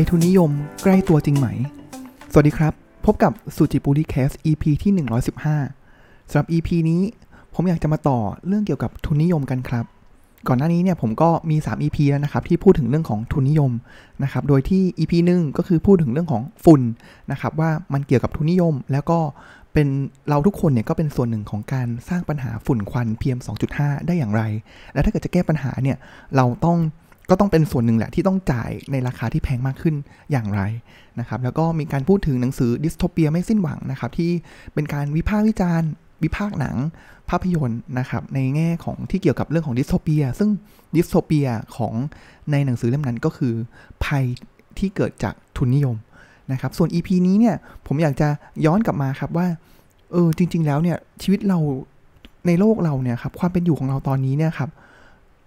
ยทุนนิยมใกล้ตัวจริงไหม สวัสดีครับ พบกับสุจิปุริแคส EP ที่ 115สำหรับ EP นี้ผมอยากจะมาต่อเรื่องเกี่ยวกับทุนนิยมกันครับ ก่อนหน้านี้เนี่ยผมก็มี 3 EP แล้วนะครับ ที่พูดถึงเรื่องของทุนนิยมนะครับ โดยที่ EP หนึ่งก็คือพูดถึงเรื่องของฝุ่นนะครับ ว่ามันเกี่ยวกับทุนนิยม แล้วก็เป็นเราทุกคนเนี่ยก็เป็นส่วนหนึ่งของการสร้างปัญหาฝุ่นควัน PM 2.5 ได้อย่างไร และถ้าเกิดจะแก้ปัญหาเนี่ยเราต้อง ก็ต้องเป็นส่วนหนึ่งแหละที่ต้องจ่ายในราคาที่แพงมากขึ้นอย่างไรนะครับแล้วก็มีการพูดถึงหนังสือดิสโทเปียไม่สิ้นหวังนะครับที่เป็นการวิพากษ์วิจารณ์วิพากษ์หนังภาพยนตร์นะครับในแง่ของที่เกี่ยวกับเรื่องของ dystopia ซึ่ง dystopia ของในหนังสือเล่มนั้นก็คือภัยที่เกิดจากทุนนิยมนะครับส่วน EP นี้เนี่ยผมอยากจะย้อนกลับมาครับว่าเออจริง ๆ แล้วเนี่ยชีวิตเราในโลกเราเนี่ยครับความเป็นอยู่ของเราตอนนี้เนี่ยครับ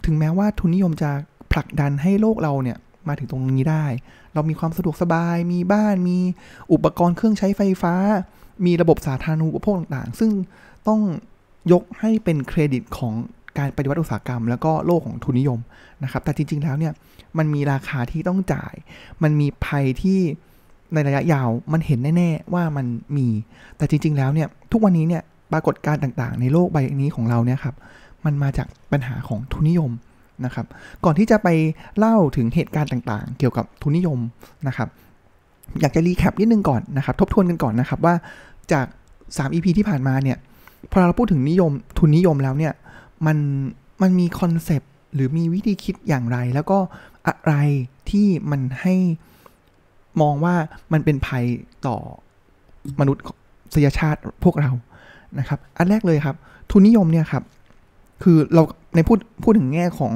ถึงแม้ว่าทุนนิยมจะ ผลักดันให้โลกเราเนี่ยมาถึงตรงนี้ได้ เรามีความสะดวกสบาย มีบ้าน มีอุปกรณ์เครื่องใช้ไฟฟ้า มีระบบสาธารณูปโภคต่างๆ ซึ่งต้องยกให้เป็นเครดิตของการปฏิวัติอุตสาหกรรม แล้วก็โลกของทุนนิยมนะครับ แต่จริง ๆ แล้วเนี่ย มันมีราคาที่ต้องจ่าย มันมีภัยที่ในระยะยาว มันเห็นแน่ ๆ ว่ามันมี แต่จริง ๆ แล้วเนี่ย ทุกวันนี้เนี่ย ปรากฏการณ์ต่างๆ ในโลกใบนี้ของเราเนี่ยครับ มันมาจากปัญหาของทุนนิยม นะครับ ก่อนที่จะไปเล่าถึงเหตุการณ์ต่างๆ เกี่ยวกับทุนนิยมนะครับ อยากจะรีแคปนิดนึงก่อนนะครับ ทบทวนกันก่อนนะครับว่าจาก 3 EP ที่ผ่านมาเนี่ย พอเราพูดถึงนิยมทุนนิยมแล้วเนี่ย มันมันมีคอนเซปต์หรือมีวิธีคิดอย่างไร แล้วก็อะไรที่มันให้มองว่ามันเป็นภัยต่อมนุษย์สยชาติพวกเรานะครับ อันแรกเลยครับ ทุนนิยมเนี่ยครับ คือเรา ในพูดพูดถึงแง่ของ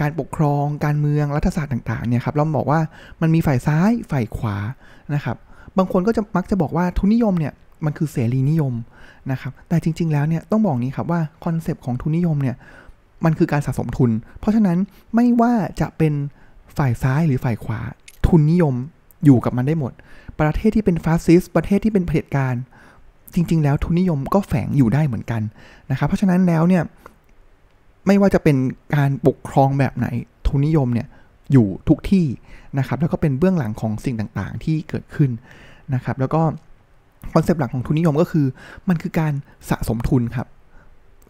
การปกครองการเมืองรัฐศาสตร์ต่างๆเนี่ยครับเราบอกว่ามันมีฝ่ายซ้ายฝ่ายขวานะครับ บางคนก็จะมักจะบอกว่าทุนนิยมเนี่ยมันคือเสรีนิยมนะครับแต่จริง ๆ แล้วเนี่ยต้องบอกนี้ครับว่า concept ของทุนนิยมเนี่ยมันคือการสะสมทุน เพราะฉะนั้นไม่ว่าจะเป็นฝ่ายซ้ายหรือฝ่ายขวา ทุนนิยมอยู่กับมันได้หมด ประเทศที่เป็นฟาสซิสต์ประเทศที่เป็นเผด็จการจริง ๆ แล้วทุนนิยมก็แฝงอยู่ได้เหมือนกันนะครับ เพราะฉะนั้นแล้วเนี่ย ไม่ว่าจะเป็นการปกครองแบบไหนทุนนิยมเนี่ยอยู่ทุกที่นะครับ แล้วก็เป็นเบื้องหลังของสิ่งต่างๆ ที่เกิดขึ้นนะครับ แล้วก็ concept หลักของทุนนิยมก็คือ มันคือการสะสมทุนครับ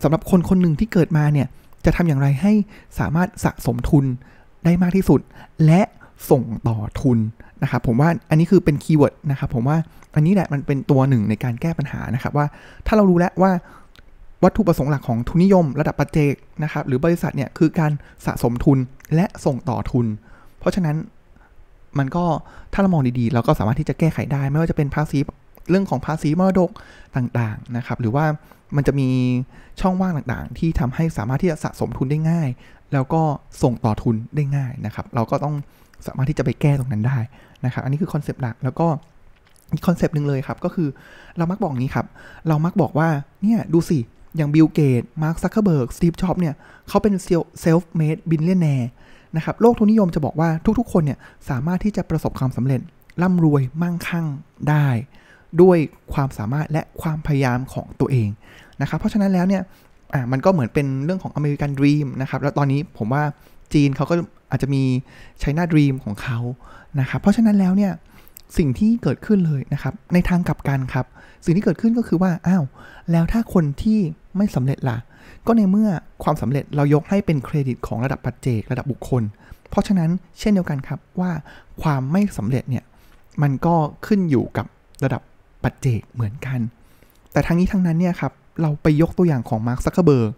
สำหรับคนคนหนึ่งที่เกิดมาเนี่ยจะทำอย่างไรให้สามารถสะสมทุนได้มากที่สุด และส่งต่อทุนนะครับผมว่าอันนี้คือเป็นคีย์เวิร์ดนะครับผมว่าอันนี้แหละมันเป็นตัวหนึ่งในการแก้ปัญหานะครับว่าถ้าเรารู้แล้วว่า วัตถุประสงค์หลักของทุนนิยม ระดับปัจเจกนะครับหรือบริษัทเนี่ยคือการสะสมทุนและส่งต่อทุน เพราะฉะนั้นมันก็ถ้าเรามองดีๆ เราก็สามารถที่จะแก้ไขได้ ไม่ว่าจะเป็นภาษีเรื่องของภาษีมรดกต่างๆนะครับหรือว่ามันจะมีช่องว่างต่างๆ ที่ทำให้สามารถที่จะสะสมทุนได้ง่าย แล้วก็ส่งต่อทุนได้ง่ายนะครับ เราก็ต้องสามารถที่จะไปแก้ตรงนั้นได้นะครับ อันนี้คือ concept หลักแล้วก็อีก concept หนึ่งเลยครับ ก็คือเรามักบอกนี้ครับ เรามักบอกว่าเนี่ยดูสิ อย่างบิลเกตส์มาร์คซักเคอร์เบิร์กสตีฟจ็อบส์เนี่ยเขาเป็น self-made billionaire นะครับโลกทุนนิยมจะบอกว่าทุกๆ คนเนี่ยสามารถที่จะประสบความสำเร็จร่ำรวยมั่งคั่งได้ ด้วยความสามารถและความพยายามของตัวเองนะครับเพราะฉะนั้นแล้วเนี่ยอ่ามันก็เหมือนเป็นเรื่องของ American dream นะครับแล้วตอนนี้ผมว่าจีนเขาก็อาจจะมี China dream ของเขานะครับเพราะฉะนั้นแล้วเนี่ย สิ่งที่เกิดขึ้นเลยนะครับ ในทางกลับกันครับ สิ่งที่เกิดขึ้นก็คือว่าอ้าวแล้วถ้าคนที่ไม่สำเร็จล่ะ ก็ในเมื่อความสำเร็จเรายกให้เป็นเครดิตของระดับปัจเจกระดับบุคคล เพราะฉะนั้นเช่นเดียวกันครับว่าความไม่สำเร็จเนี่ยมันก็ขึ้นอยู่กับระดับปัจเจกเหมือนกัน แต่ทั้งนี้ทั้งนั้นเนี่ยครับเราไปยกตัวอย่างของมาร์คซักเคอร์เบิร์ก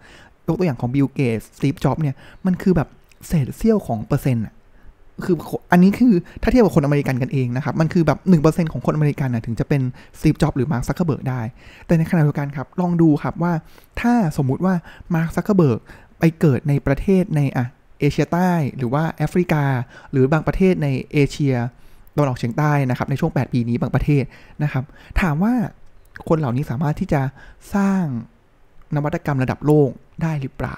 ยกตัวอย่างของบิลเกตส์สตีฟจ็อบส์เนี่ยมันคือแบบเศษเสี้ยวของเปอร์เซ็นต์ คืออันนี้คือถ้าเทียบกับคนอเมริกันกันเองนะครับ มันคือแบบ 1%ของคนอเมริกันนะถึงจะเป็นสตีฟจ็อบส์หรือมาร์คซักเคอร์เบิร์กได้ แต่ในขณะเดียวกันครับ ลองดูครับว่าถ้าสมมุติว่ามาร์คซักเคเบิร์กไปเกิดในประเทศในอะเอเชียใต้ หรือว่าแอฟริกา หรือบางประเทศในเอเชียตะวันออกเฉียงใต้นะครับในช่วง 8 ปีนี้บางประเทศนะครับ ถามว่าคนเหล่านี้สามารถที่จะสร้างนวัตกรรมระดับโลกได้หรือเปล่า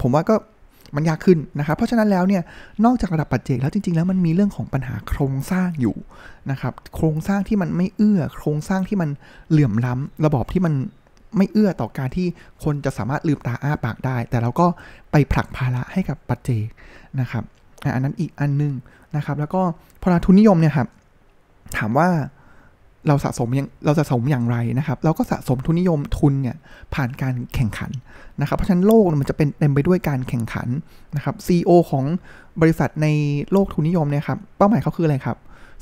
ผมว่าก็ มันยากขึ้นนะครับ เพราะฉะนั้นแล้วเนี่ยนอกจากระดับปัจเจกแล้วจริง ๆ แล้วมันมีเรื่องของปัญหาโครงสร้างอยู่นะครับ โครงสร้างที่มันไม่เอื้อ โครงสร้างที่มันเหลื่อมล้ำระบอบที่มันไม่เอื้อต่อการที่คนจะสามารถลืมตาอ้าปากได้ แต่เราก็ไปผลักภาระให้กับปัจเจกนะครับอันนั้นอีกอันนึงนะครับ แล้วก็พอราทุนนิยมเนี่ยครับถามว่า เราสะสมยังเราสะสมอย่างไรนะครับ เราก็สะสมทุนนิยมทุนเนี่ยผ่านการแข่งขันนะครับ เพราะฉะนั้นโลกมันจะเป็นเต็มไปด้วยการแข่งขันนะครับ CEO ของบริษัทในโลกทุนนิยมเนี่ยครับเป้าหมายเขาคืออะไรครับ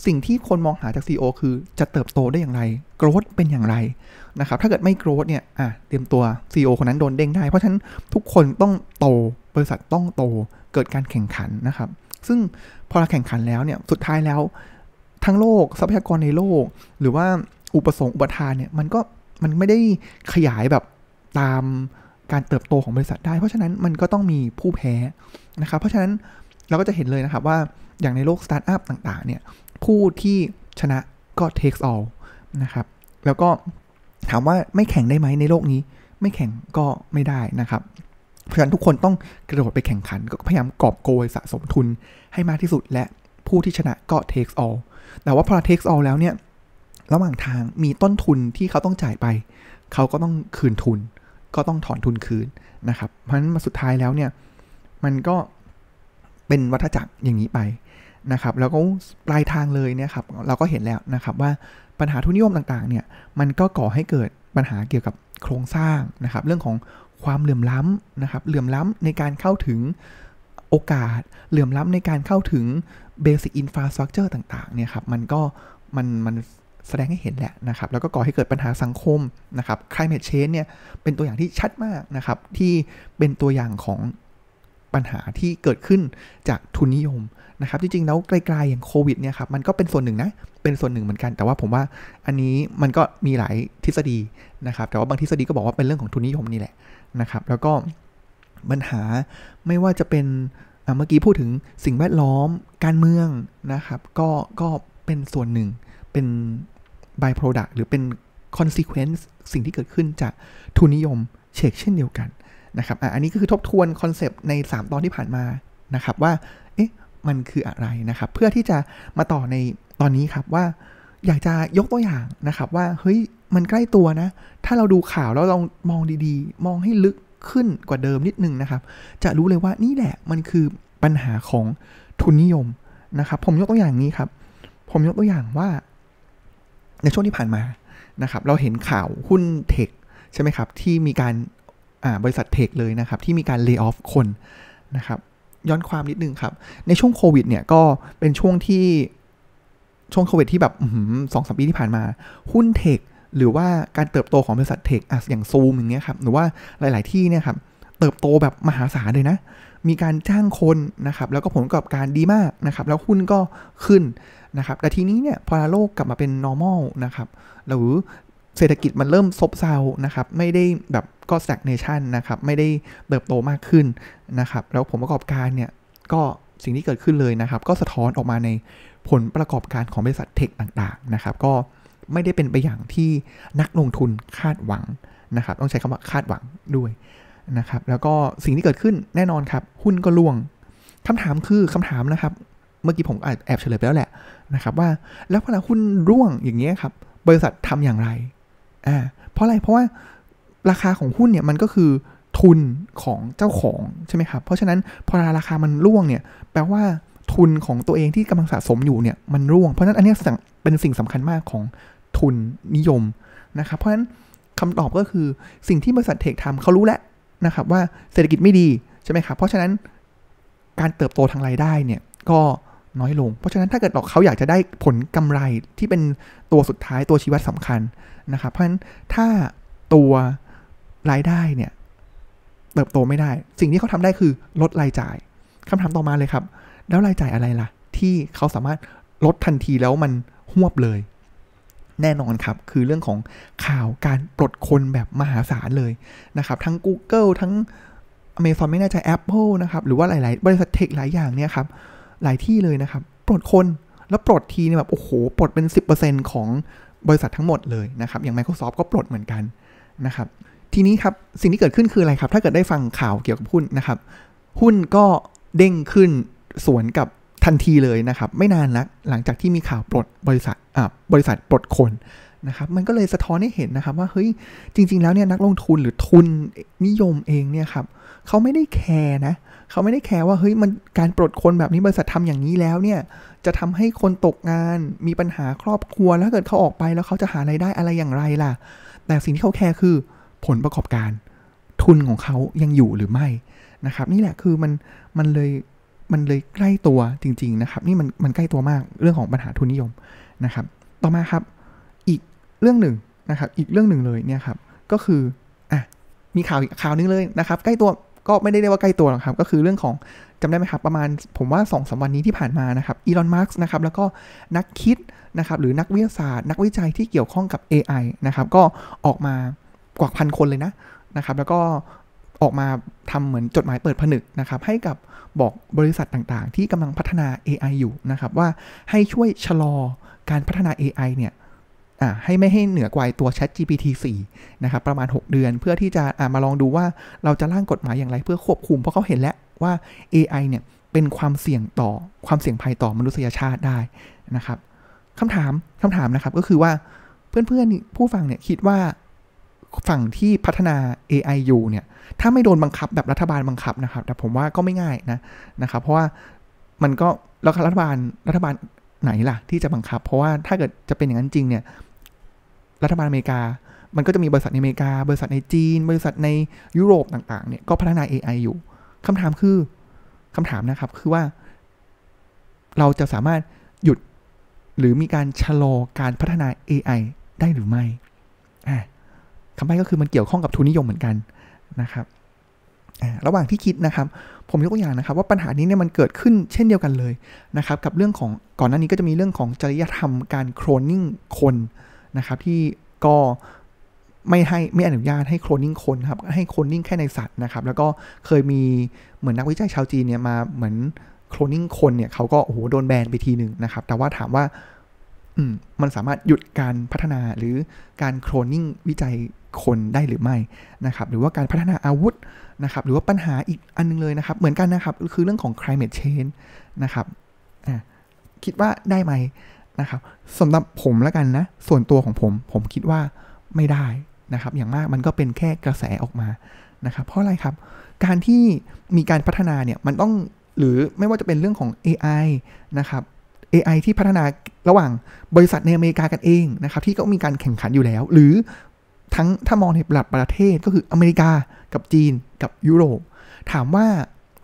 สิ่งที่คนมองหาจาก CEO คือจะเติบโตได้อย่างไรโกรธเป็นอย่างไรนะครับ ถ้าเกิดไม่โกรธเนี่ยอะเตรียมตัว CEO คนนั้นโดนเด้งได้ เพราะฉะนั้นทุกคนต้องโตบริษัทต้องโตเกิดการแข่งขันนะครับ ซึ่งพอเราแข่งขันแล้วเนี่ยสุดท้ายแล้ว ทั้งโลกทรัพยากรในโลก หรือว่าอุปสงค์อุปทานเนี่ยมันก็มันไม่ได้ขยายแบบตามการเติบโตของบริษัทได้ เพราะฉะนั้นมันก็ต้องมีผู้แพ้นะครับเพราะฉะนั้นเราก็จะเห็นเลยนะครับว่าอย่างในโลกสตาร์ทอัพต่างๆเนี่ยผู้ที่ชนะก็ takes all นะครับแล้วก็ถามว่าไม่แข่งได้ไหมในโลกนี้ ไม่แข่งก็ไม่ได้นะครับ เพราะฉะนั้นทุกคนต้องกระโดดไปแข่งขัน ก็พยายามกอบโกยสะสมทุนให้มากที่สุดและผู้ที่ชนะก็ takes all แต่ว่าพอ takes all แล้วเนี่ย ระหว่างทางมีต้นทุนที่เขาต้องจ่ายไป เขาก็ต้องคืนทุน ก็ต้องถอนทุนคืนนะครับ เพราะฉะนั้นมาสุดท้ายแล้วเนี่ย มันก็เป็นวัฏจักรอย่างนี้ไปนะครับ แล้วก็ปลายทางเลยเนี่ยครับ เราก็เห็นแล้วนะครับว่าปัญหาทุนนิยมต่างๆ เนี่ย มันก็ก่อให้เกิดปัญหาเกี่ยวกับโครงสร้างนะครับ เรื่องของความเหลื่อมล้ำนะครับ เหลื่อมล้ำในการเข้าถึง โอกาสเหลื่อมล้ำในการเข้าถึงเบสิกอินฟราสตรักเจอร์ต่างๆเนี่ยครับมันก็มันมันแสดงให้เห็นแหละนะครับ แล้วก็ก่อให้เกิดปัญหาสังคมนะครับ climate change เนี่ยเป็นตัวอย่างที่ชัดมากนะครับ ที่เป็นตัวอย่างของปัญหาที่เกิดขึ้นจากทุนนิยมนะครับ จริงๆ แล้วไกลๆอย่างโควิดเนี่ยครับมันก็เป็นส่วนหนึ่งนะ เป็นส่วนหนึ่งเหมือนกัน แต่ว่าผมว่าอันนี้มันก็มีหลายทฤษฎีนะครับ แต่ว่าบางทฤษฎีก็บอกว่าเป็นเรื่องของทุนนิยมนี่แหละนะครับ แล้วก็ ปัญหาไม่ว่าจะเป็นเมื่อกี้พูดถึงสิ่งแวดล้อมการเมืองนะครับ ก็ก็เป็นส่วนหนึ่งเป็น by product หรือเป็น consequence สิ่งที่เกิดขึ้นจากทุนนิยมเชกเช่นเดียวกันนะครับอันนี้ก็คือทบทวนคอนเซปต์ใน 3 ตอนที่ผ่านมานะครับว่า เอ๊ะ มันคืออะไรนะครับ เพื่อที่จะมาต่อในตอนนี้ครับว่า อยากจะยกตัวอย่างนะครับว่า เฮ้ย มันใกล้ตัวนะ ถ้าเราดูข่าวแล้วเรามองดีๆ มองให้ลึก ขึ้นกว่าเดิมนิดนึงนะครับ จะรู้เลยว่านี่แหละมันคือปัญหาของทุนนิยมนะครับ ผมยกตัวอย่างนี้ครับ ผมยกตัวอย่างว่าในช่วงที่ผ่านมานะครับ เราเห็นข่าวหุ้นเทคใช่ไหมครับ ที่มีการบริษัทเทคเลยนะครับ ที่มีการเลิกออฟคนนะครับย้อนความนิดนึงครับ ในช่วงโควิดเนี่ยก็เป็นช่วงที่ช่วงโควิดที่แบบสองสามปีที่ผ่านมา หุ้นเทค หรือว่าการเติบโตของบริษัทเทคอย่างซูมอย่างเงี้ยครับหรือว่าหลาย ๆ ที่เนี่ยครับเติบโตแบบมหาศาลเลยนะ มีการจ้างคนนะครับแล้วก็ผลประกอบการดีมากนะครับแล้วหุ้นก็ขึ้นนะครับแต่ทีนี้เนี่ยพอโลกกลับมาเป็น normal นะครับหรือเศรษฐกิจมันเริ่มซบเซานะครับไม่ได้แบบก็ stagnation นะครับไม่ได้เติบโตมากขึ้นนะครับแล้วผลประกอบการเนี่ยก็สิ่งที่เกิดขึ้นเลยนะครับ ก็สะท้อนออกมาในผลประกอบการของบริษัทเทคต่าง ๆ นะครับ ก็ ไม่ได้เป็นไปอย่างที่นักลงทุนคาดหวังนะครับ ต้องใช้คำว่าคาดหวังด้วยนะครับ แล้วก็สิ่งที่เกิดขึ้นแน่นอนครับ หุ้นก็ล่วงคำถามคือคำถามนะครับ เมื่อกี้ผมแอบเฉลยไปแล้วแหละนะครับ ว่าแล้วพอหุ้นร่วงอย่างเงี้ยครับ บริษัททำอย่างไรอ่าเพราะอะไรเพราะว่าราคาของหุ้นเนี่ยมันก็คือทุนของเจ้าของใช่ไหมครับ เพราะฉะนั้นพอราคามันร่วงเนี่ยแปลว่าทุนของตัวเองที่กำลังสะสมอยู่เนี่ยมันร่วง เพราะฉะนั้นอันนี้เป็นสิ่งสำคัญมากของ ทุนนิยมนะครับเพราะฉะนั้นคำตอบก็คือสิ่งที่บริษัทเทคทำเขารู้แล้วนะครับว่าเศรษฐกิจไม่ดีใช่ไหมครับเพราะฉะนั้นการเติบโตทางรายได้เนี่ยก็น้อยลง เพราะฉะนั้นถ้าเกิดเขาอยากจะได้ผลกำไรที่เป็นตัวสุดท้ายตัวชี้วัดสำคัญนะครับเพราะฉะนั้นถ้าตัวรายได้เนี่ยเติบโตไม่ได้ สิ่งที่เขาทำได้คือลดรายจ่ายคำถามต่อมาเลยครับ แล้วรายจ่ายอะไรล่ะ ที่เขาสามารถลดทันทีแล้วมันหวบเลย แน่นอนครับ คือเรื่องของข่าวการปลดคนแบบมหาศาลเลยนะครับ ทั้ง Google ทั้ง Amazon ไม่แน่ใจ Apple นะครับ หรือว่าหลาย ๆ บริษัทเทคหลายอย่างเนี่ยครับ หลายที่เลยนะครับ ปลดคนแล้วปลดทีเนี่ยแบบโอ้โห ปลดเป็น 10%ของบริษัททั้งหมดเลยนะครับ อย่าง Microsoft ก็ปลดเหมือนกันนะครับ ทีนี้ครับ สิ่งที่เกิดขึ้นคืออะไรครับ ถ้าเกิดได้ฟังข่าวเกี่ยวกับหุ้นนะครับ หุ้นก็เด้งขึ้นสวนกับ ทันทีเลยนะครับ ไม่นานนักหลังจากที่มีข่าวปลดบริษัทอ่าบริษัทปลดคนนะครับมันก็เลยสะท้อนให้เห็นนะครับว่าเฮ้ยจริง ๆ แล้วเนี่ยนักลงทุนหรือทุนนิยมเองเนี่ยครับเขาไม่ได้แคร์นะเขาไม่ได้แคร์ว่าเฮ้ยมันการปลดคนแบบนี้บริษัททำอย่างนี้แล้วเนี่ยจะทำให้คนตกงานมีปัญหาครอบครัวแล้วเกิดเขาออกไปแล้วเขาจะหาไรายได้อะไรอย่างไรล่ะ แต่สิ่งที่เขาแคร์คือผลประกอบการทุนของเขายังอยู่หรือไม่นะครับ นี่แหละคือมันมันเลย มันเลยใกล้ตัวจริง ๆ นะครับ นี่มันมันใกล้ตัวมากเรื่องของปัญหาทุนนิยมนะครับ ต่อมาครับอีกเรื่องหนึ่งนะครับ อีกเรื่องหนึ่งเลยเนี่ยครับก็คืออะมีข่าวอีกข่าวนึงเลยนะครับ ใกล้ตัวก็ไม่ได้เรียกว่าใกล้ตัวหรอกครับ ก็คือเรื่องของจำได้ไหมครับ ประมาณผมว่า2อสวันนี้ที่ผ่านมานะครับอีลอนมาร์กนะครับ แล้วก็นักคิดนะครับหรือนักวิทยาศาสตร์ นักวิจัยที่เกี่ยวข้องกับ AI นะครับ ก็ออกมากว่าพันคนเลยนะนะครับ แล้วก็ ออกมาทำเหมือนจดหมายเปิดผนึกนะครับ ให้กับบอกบริษัทต่างๆ ที่กำลังพัฒนา AI อยู่นะครับ ว่าให้ช่วยชะลอการพัฒนา AI เนี่ยให้ไม่ให้เหนือกว่าตัว Chat GPT 4 นะครับ ประมาณ 6 เดือน เพื่อที่จะมาลองดูว่าเราจะร่างกฎหมายอย่างไรเพื่อควบคุม เพราะเขาเห็นแล้วว่า AI เนี่ยเป็นความเสี่ยงต่อความเสี่ยงภัยต่อมนุษยชาติได้นะครับคำถามคำถามนะครับก็คือว่าเพื่อนๆผู้ฟังเนี่ยคิดว่า ฝั่งที่พัฒนา AI อยู่เนี่ย ถ้าไม่โดนบังคับแบบรัฐบาลบังคับนะครับ แต่ผมว่าก็ไม่ง่ายนะนะครับ เพราะว่ามันก็แล้วรัฐบาลรัฐบาลไหนล่ะที่จะบังคับ เพราะว่าถ้าเกิดจะเป็นอย่างนั้นจริงเนี่ย รัฐบาลอเมริกา มันก็จะมีบริษัทในอเมริกา บริษัทในจีน บริษัทในยุโรปต่างๆ เนี่ยก็พัฒนา AI อยู่คำถามคือคำถามนะครับคือว่า เราจะสามารถหยุดหรือมีการชะลอการพัฒนา AI ได้หรือไม่ คำใบ้ก็คือมันเกี่ยวข้องกับทุนนิยมเหมือนกันนะครับระหว่างที่คิดนะครับ ผมยกตัวอย่างนะครับ ว่าปัญหานี้เนี่ยมันเกิดขึ้นเช่นเดียวกันเลยนะครับ กับเรื่องของก่อนหน้านี้ก็จะมีเรื่องของจริยธรรมการโคลนนิ่งคนนะครับที่ก็ไม่ให้ไม่อนุญาตให้โคลนนิ่งคนครับให้โคลนนิ่งแค่ในสัตว์นะครับ แล้วก็เคยมีเหมือนนักวิจัยชาวจีนเนี่ยมาเหมือนโคลนนิ่งคนเนี่ยเขาก็โอ้โหโดนแบนไปทีหนึ่งนะครับ แต่ว่าถามว่า มันสามารถหยุดการพัฒนาหรือการโคลนนิ่งวิจัยคนได้หรือไม่นะครับ หรือว่าการพัฒนาอาวุธนะครับ หรือว่าปัญหาอีกอันนึงเลยนะครับ เหมือนกันนะครับ คือเรื่องของ climate change นะครับคิดว่าได้ไหมนะครับสำหรับผมแล้วกันนะ ส่วนตัวของผม ผมคิดว่าไม่ได้นะครับ อย่างมากมันก็เป็นแค่กระแสออกมานะครับ เพราะอะไรครับ การที่มีการพัฒนาเนี่ย มันต้องหรือไม่ว่าจะเป็นเรื่องของ AI นะครับ AI ที่พัฒนาระหว่างบริษัทในอเมริกากันเองนะครับที่ก็มีการแข่งขันอยู่แล้ว หรือทั้งถ้ามองในระดับประเทศก็คืออเมริกากับจีนกับยุโรปถามว่า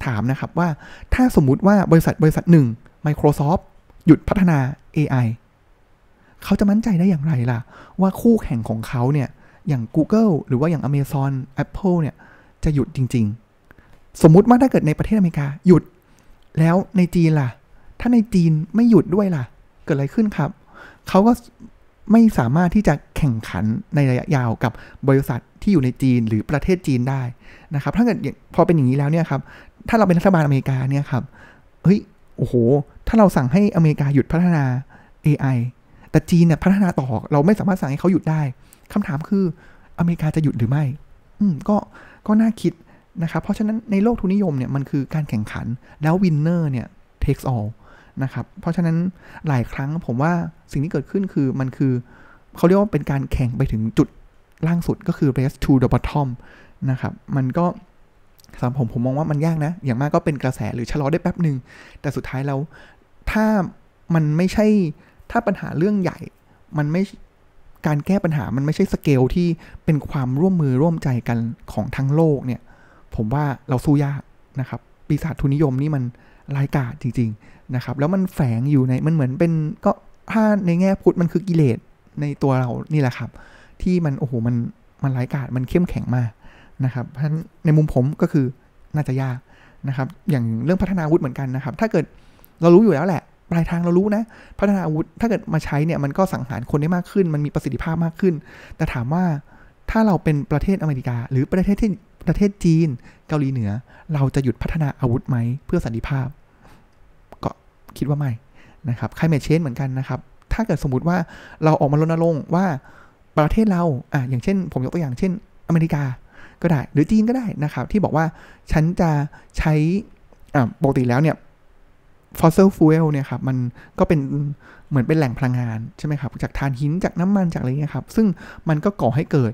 ถามนะครับว่าถ้าสมมุติว่าบริษัทบริษัทหนึ่ง Microsoft หยุดพัฒนา AI เขาจะมั่นใจได้อย่างไรล่ะ ว่าคู่แข่งของเขาเนี่ย อย่าง Google หรือว่าอย่าง Amazon Apple เนี่ย จะหยุดจริง ๆ สมมุติว่าถ้าเกิดในประเทศอเมริกาหยุดแล้วในจีนล่ะ ถ้าในจีนไม่หยุดด้วยล่ะ เกิดอะไรขึ้นครับ เขาก็ไม่สามารถที่จะแข่งขันในระยะยาวกับบริษัทที่อยู่ในจีนหรือประเทศจีนได้นะครับ ถ้าเกิดพอเป็นอย่างนี้แล้วเนี่ยครับ ถ้าเราเป็นรัฐบาลอเมริกาเนี่ยครับ เฮ้ย โอ้โห ถ้าเราสั่งให้อเมริกาหยุดพัฒนา AI แต่จีนเนี่ยพัฒนาต่อ เราไม่สามารถสั่งให้เขาหยุดได้คำถามคืออเมริกาจะหยุดหรือไม่ อืม ก็ ก็น่าคิดนะครับ เพราะฉะนั้นในโลกทุนนิยมเนี่ยมันคือการแข่งขัน แล้ว winner เนี่ย takes all นะครับ เพราะฉะนั้นหลายครั้งผมว่าสิ่งที่เกิดขึ้นคือมันคือเขาเรียกว่าเป็นการแข่งไปถึงจุดล่างสุดก็คือ race to the bottom นะครับ มันก็สำหรับผมผมมองว่ามันยากนะ อย่างมากก็เป็นกระแสหรือชะลอได้แป๊บหนึ่ง แต่สุดท้ายแล้วถ้ามันไม่ใช่ถ้าปัญหาเรื่องใหญ่ มันไม่การแก้ปัญหามันไม่ใช่สเกลที่เป็นความร่วมมือร่วมใจกันของทั้งโลกเนี่ย ผมว่าเราสู้ยากนะครับ ปีศาจทุนนิยมนี่มันรายกาจจริง ๆ นะครับ แล้วมันแฝงอยู่ในมันเหมือนเป็นก็ถ้าในแง่พุทธมันคือกิเลสในตัวเรานี่แหละครับ ที่มันโอ้โหมันมันรายกาจมันเข้มแข็งมากนะครับเพราะฉะนั้นในมุมผมก็คือน่าจะยากนะครับ อย่างเรื่องพัฒนาอาวุธเหมือนกันนะครับ ถ้าเกิดเรารู้อยู่แล้วแหละ ปลายทางเรารู้นะ พัฒนาอาวุธ ถ้าเกิดมาใช้เนี่ยมันก็สังหารคนได้มากขึ้น มันมีประสิทธิภาพมากขึ้น แต่ถามว่าถ้าเราเป็นประเทศอเมริกา หรือประเทศที่ ประเทศจีน เกาหลีเหนือ เราจะหยุดพัฒนาอาวุธไหมเพื่อสันติภาพ ก็คิดว่าไม่นะครับใครเมชเชนเหมือนกันนะครับ ถ้าเกิดสมมติว่าเราออกมารณรงค์ว่าประเทศเราอะอย่างเช่น ผมยกตัวอย่างเช่น อเมริกาก็ได้ หรือจีนก็ได้นะครับ ที่บอกว่าฉันจะใช้อ่าปกติแล้วเนี่ย fossil fuel เนี่ยครับมันก็เป็นเหมือนเป็นแหล่งพลังงาน ใช่ไหมครับ จากถ่านหินจากน้ำมันจากอะไรเงี้ยครับ ซึ่งมันก็ก่อให้เกิด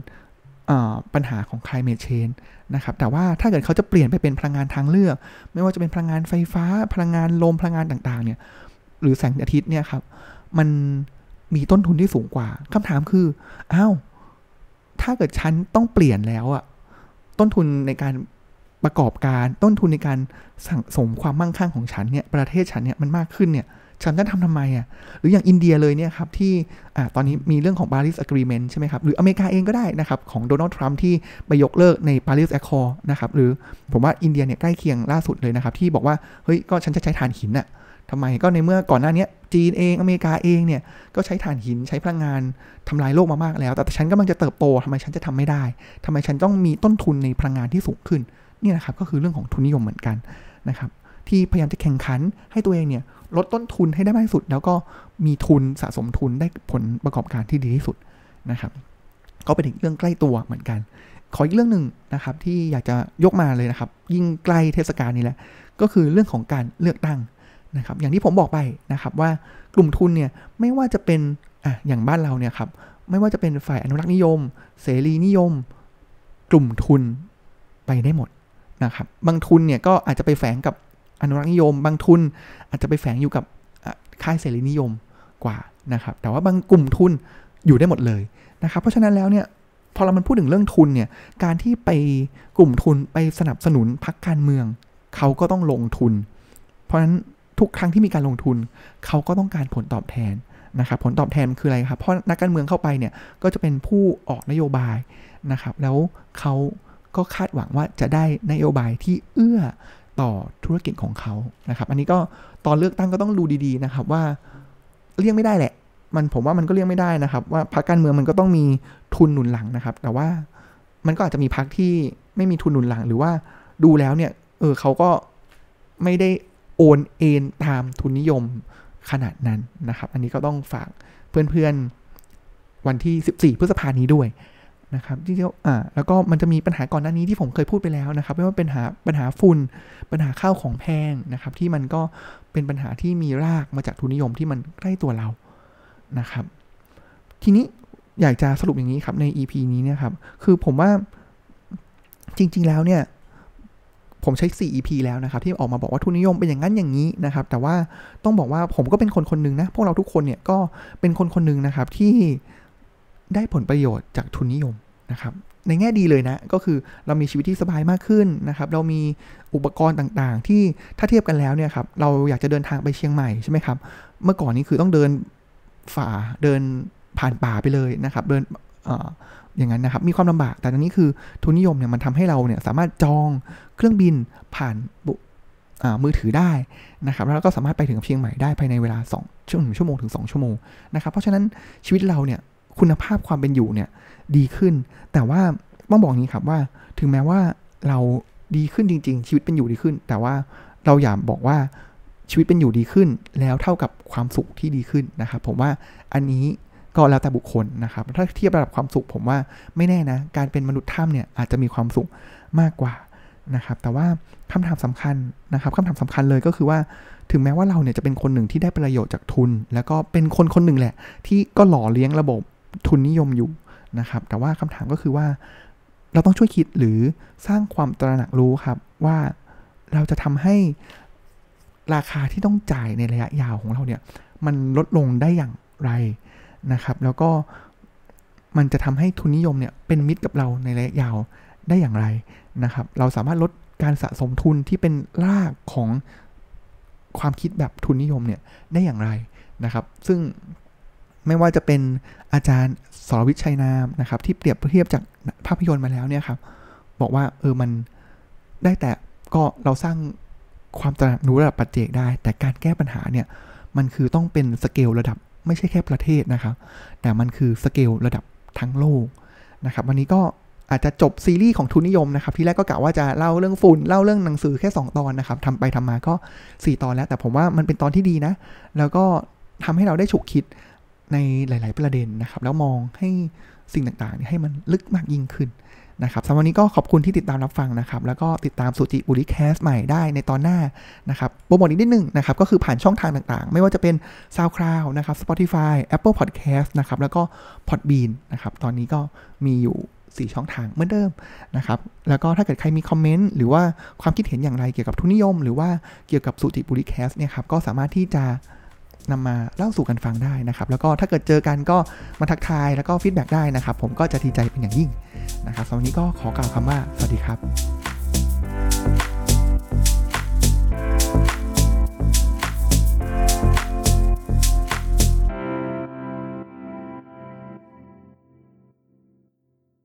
ปัญหาของ climate change นะครับ แต่ว่าถ้าเกิดเขาจะเปลี่ยนไปเป็นพลังงานทางเลือก ไม่ว่าจะเป็นพลังงานไฟฟ้า พลังงานลม พลังงานต่างๆ เนี่ย หรือแสงอาทิตย์เนี่ยครับ มันมีต้นทุนที่สูงกว่าคำถามคือ อ้าว ถ้าเกิดฉันต้องเปลี่ยนแล้วอะต้นทุนในการ ประกอบการต้นทุนในการสั่งสมความมั่งคั่งของฉันเนี่ยประเทศฉันเนี่ยมันมากขึ้นเนี่ยฉันจะทำทำไมอะหรืออย่างอินเดียเลยเนี่ยครับที่อตอนนี้มีเรื่องของ Paris Agreement ใช่ไหมครับ หรืออเมริกาเองก็ได้นะครับของโดนัลด์ทรัมป์ที่ไปยกเลิกใน Paris Accord นะครับหรือผมว่าอินเดียเนี่ยใกล้เคียงล่าสุดเลยนะครับที่บอกว่าเฮ้ยก็ฉันจะใช้ถ่านหินอะทำไมก็ในเมื่อก่อนหน้านี้จีนเองอเมริกาเองเนี่ยก็ใช้ถ่านหินใช้พลังงานทำลายโลกมามากแล้ว แต่ฉันกำลังจะเติบโตทำไมฉันจะทำไม่ได้ทำไมฉันต้องมีต้นทุนในพลังงานที่สูงขึ้น นี่นะครับก็คือเรื่องของทุนนิยมเหมือนกันนะครับที่พยายามจะแข่งขันให้ตัวเองเนี่ยลดต้นทุนให้ได้มากที่สุด แล้วก็มีทุนสะสมทุนได้ผลประกอบการที่ดีที่สุดนะครับก็เป็นอีกเรื่องใกล้ตัวเหมือนกัน ขออีกเรื่องหนึ่งนะครับที่อยากจะยกมาเลยนะครับ ยิ่งใกล้เทศกาลนี้แหละก็คือเรื่องของการเลือกตั้งนะครับอย่างที่ผมบอกไปนะครับว่ากลุ่มทุนเนี่ยไม่ว่าจะเป็นอะอย่างบ้านเราเนี่ยครับไม่ว่าจะเป็นฝ่ายอนุรักษ์นิยม เสรีนิยม กลุ่มทุนไปได้หมด นะครับบางทุนเนี่ยก็อาจจะไปแฝงกับอนุรักษ์นิยม บางทุนอาจจะไปแฝงอยู่กับค่ายเสรีนิยมกว่านะครับแต่ว่าบางกลุ่มทุนอยู่ได้หมดเลยนะครับเพราะฉะนั้นแล้วเนี่ยพอเรามันพูดถึงเรื่องทุนเนี่ยการที่ไปกลุ่มทุนไปสนับสนุนพรรคการเมือง เขาก็ต้องลงทุน เพราะฉะนั้นทุกครั้งที่มีการลงทุน เขาก็ต้องการผลตอบแทนนะครับผลตอบแทนคืออะไรครับเพราะนักการเมืองเข้าไปเนี่ยก็จะเป็นผู้ออกนโยบายนะครับแล้วเขา ก็คาดหวังว่าจะได้นโยบายที่เอื้อต่อธุรกิจของเขานะครับ อันนี้ก็ตอนเลือกตั้งก็ต้องดูดีๆนะครับว่าเลี่ยงไม่ได้แหละ มันผมว่ามันก็เลี่ยงไม่ได้นะครับ ว่าพรรคการเมืองมันก็ต้องมีทุนหนุนหลังนะครับ แต่ว่ามันก็อาจจะมีพรรคที่ไม่มีทุนหนุนหลัง หรือว่าดูแล้วเนี่ยเออเขาก็ไม่ได้โอนเอ็นตามทุนนิยมขนาดนั้นนะครับ อันนี้ก็ต้องฝากเพื่อนๆวันที่ 14 พฤษภานี้ด้วย นะครับที่เรียกอ่าแล้วก็มันจะมีปัญหาก่อนหน้านี้ที่ผมเคยพูดไปแล้วนะครับ ไม่ว่าเป็นหาปัญหาฝุ่นปัญหาข้าวของแพงนะครับ ที่มันก็เป็นปัญหาที่มีรากมาจากทุนนิยมที่มันใกล้ตัวเรานะครับ ทีนี้อยากจะสรุปอย่างนี้ครับใน EP นี้เนี่ยครับ คือผมว่าจริง ๆ แล้วเนี่ย ผมใช้ 4 EP แล้วนะครับ ที่ออกมาบอกว่าทุนนิยมเป็นอย่างนั้นอย่างนี้นะครับ แต่ว่าต้องบอกว่าผมก็เป็นคนคนหนึ่งนะ พวกเราทุกคนเนี่ยก็เป็นคนคนหนึ่งนะครับที่ ได้ผลประโยชน์จากทุนนิยมนะครับในแง่ดีเลยนะ ก็คือเรามีชีวิตที่สบายมากขึ้นนะครับ เรามีอุปกรณ์ต่างๆ ที่ถ้าเทียบกันแล้วเนี่ยครับ เราอยากจะเดินทางไปเชียงใหม่ใช่ไหมครับ เมื่อก่อนนี้คือต้องเดินฝ่าเดินผ่านป่าไปเลยนะครับ เดินอย่างนั้นนะครับ มีความลำบาก แต่ตอนนี้คือทุนนิยมเนี่ยมันทำให้เราเนี่ยสามารถจองเครื่องบินผ่านมือถือได้นะครับ แล้วก็สามารถไปถึงเชียงใหม่ได้ภายในเวลา2ชั่วโมงชั่วโมงถึง2ชั่วโมงนะครับ เพราะฉะนั้นชีวิตเราเนี่ย คุณภาพความเป็นอยู่เนี่ยดีขึ้น แต่ว่าต้องบอกงี้ครับว่า ถึงแม้ว่าเราดีขึ้นจริง ๆ ชีวิตเป็นอยู่ดีขึ้น แต่ว่าเราอย่าบอกว่าชีวิตเป็นอยู่ดีขึ้น แล้วเท่ากับความสุขที่ดีขึ้นนะครับผมว่าอันนี้ก็แล้วแต่บุคคลนะครับ ถ้าเทียบระดับความสุขผมว่าไม่แน่นะ การเป็นมนุษย์ถ้ำเนี่ยอาจจะมีความสุขมากกว่านะครับ แต่ว่าคำถามสำคัญนะครับคำถามสำคัญเลยก็คือว่า ถึงแม้ว่าเราเนี่ยจะเป็นคนหนึ่งที่ได้ประโยชน์จากทุน แล้วก็เป็นคนคนหนึ่งแหละ ที่ก็หล่อเลี้ยงระบบ ทุนนิยมอยู่นะครับ แต่ว่าคำถามก็คือว่า เราต้องช่วยคิดหรือสร้างความตระหนักรู้ครับว่าเราจะทำให้ราคาที่ต้องจ่ายในระยะยาวของเราเนี่ย มันลดลงได้อย่างไรนะครับ แล้วก็มันจะทำให้ทุนนิยมเนี่ยเป็นมิตรกับเราในระยะยาวได้อย่างไรนะครับ เราสามารถลดการสะสมทุนที่เป็นรากของความคิดแบบทุนนิยมเนี่ยได้อย่างไรนะครับ ซึ่ง ไม่ว่าจะเป็นอาจารย์สรวิชัยนามนะครับ ที่เปรียบเทียบจากภาพยนตร์มาแล้วเนี่ยครับ บอกว่าเออมันได้แต่ก็เราสร้างความตระหนักรู้ระดับปัจเจกได้ แต่การแก้ปัญหาเนี่ยมันคือต้องเป็นสเกลระดับไม่ใช่แค่ประเทศนะครับ แต่มันคือสเกลระดับทั้งโลกนะครับ วันนี้ก็อาจจะจบซีรีส์ของทุนนิยมนะครับ ที่แรกก็กะว่าจะเล่าเรื่องฝุ่นเล่าเรื่องหนังสือแค่ 2 ตอนนะครับทำไปทำมาก็ 4 ตอนแล้ว แต่ผมว่ามันเป็นตอนที่ดีนะ แล้วก็ทำให้เราได้ฉุกคิด ในหลาย ๆ ประเด็นนะครับ แล้วมองให้สิ่งต่าง ๆ ให้มันลึกมากยิ่งขึ้นนะครับสำหรับวันนี้ก็ขอบคุณที่ติดตามรับฟังนะครับ แล้วก็ติดตามสุจิบุริแคสใหม่ได้ในตอนหน้านะครับโปรโมทอีกนิดนึงนะครับ ก็คือผ่านช่องทางต่าง ๆ ไม่ว่าจะเป็น SoundCloud นะครับ Spotify Apple Podcast นะครับ แล้วก็ Podbean นะครับ ตอนนี้ก็มีอยู่ 4 ช่องทางเหมือนเดิมนะครับ แล้วก็ถ้าเกิดใครมีคอมเมนต์หรือว่าความคิดเห็นอย่างไรเกี่ยวกับทุนนิยม หรือว่าเกี่ยวกับสุจิบุริแคสเนี่ยครับ ก็สามารถที่จะ นำมาเล่าสู่กันฟังได้นะครับ แล้วก็ถ้าเกิดเจอกันก็มาทักทายแล้วก็ feedback ได้นะครับ ผมก็จะดีใจเป็นอย่างยิ่งนะครับสำหรับวันนี้ก็ขอกล่าวคำว่าสวัสดีครับ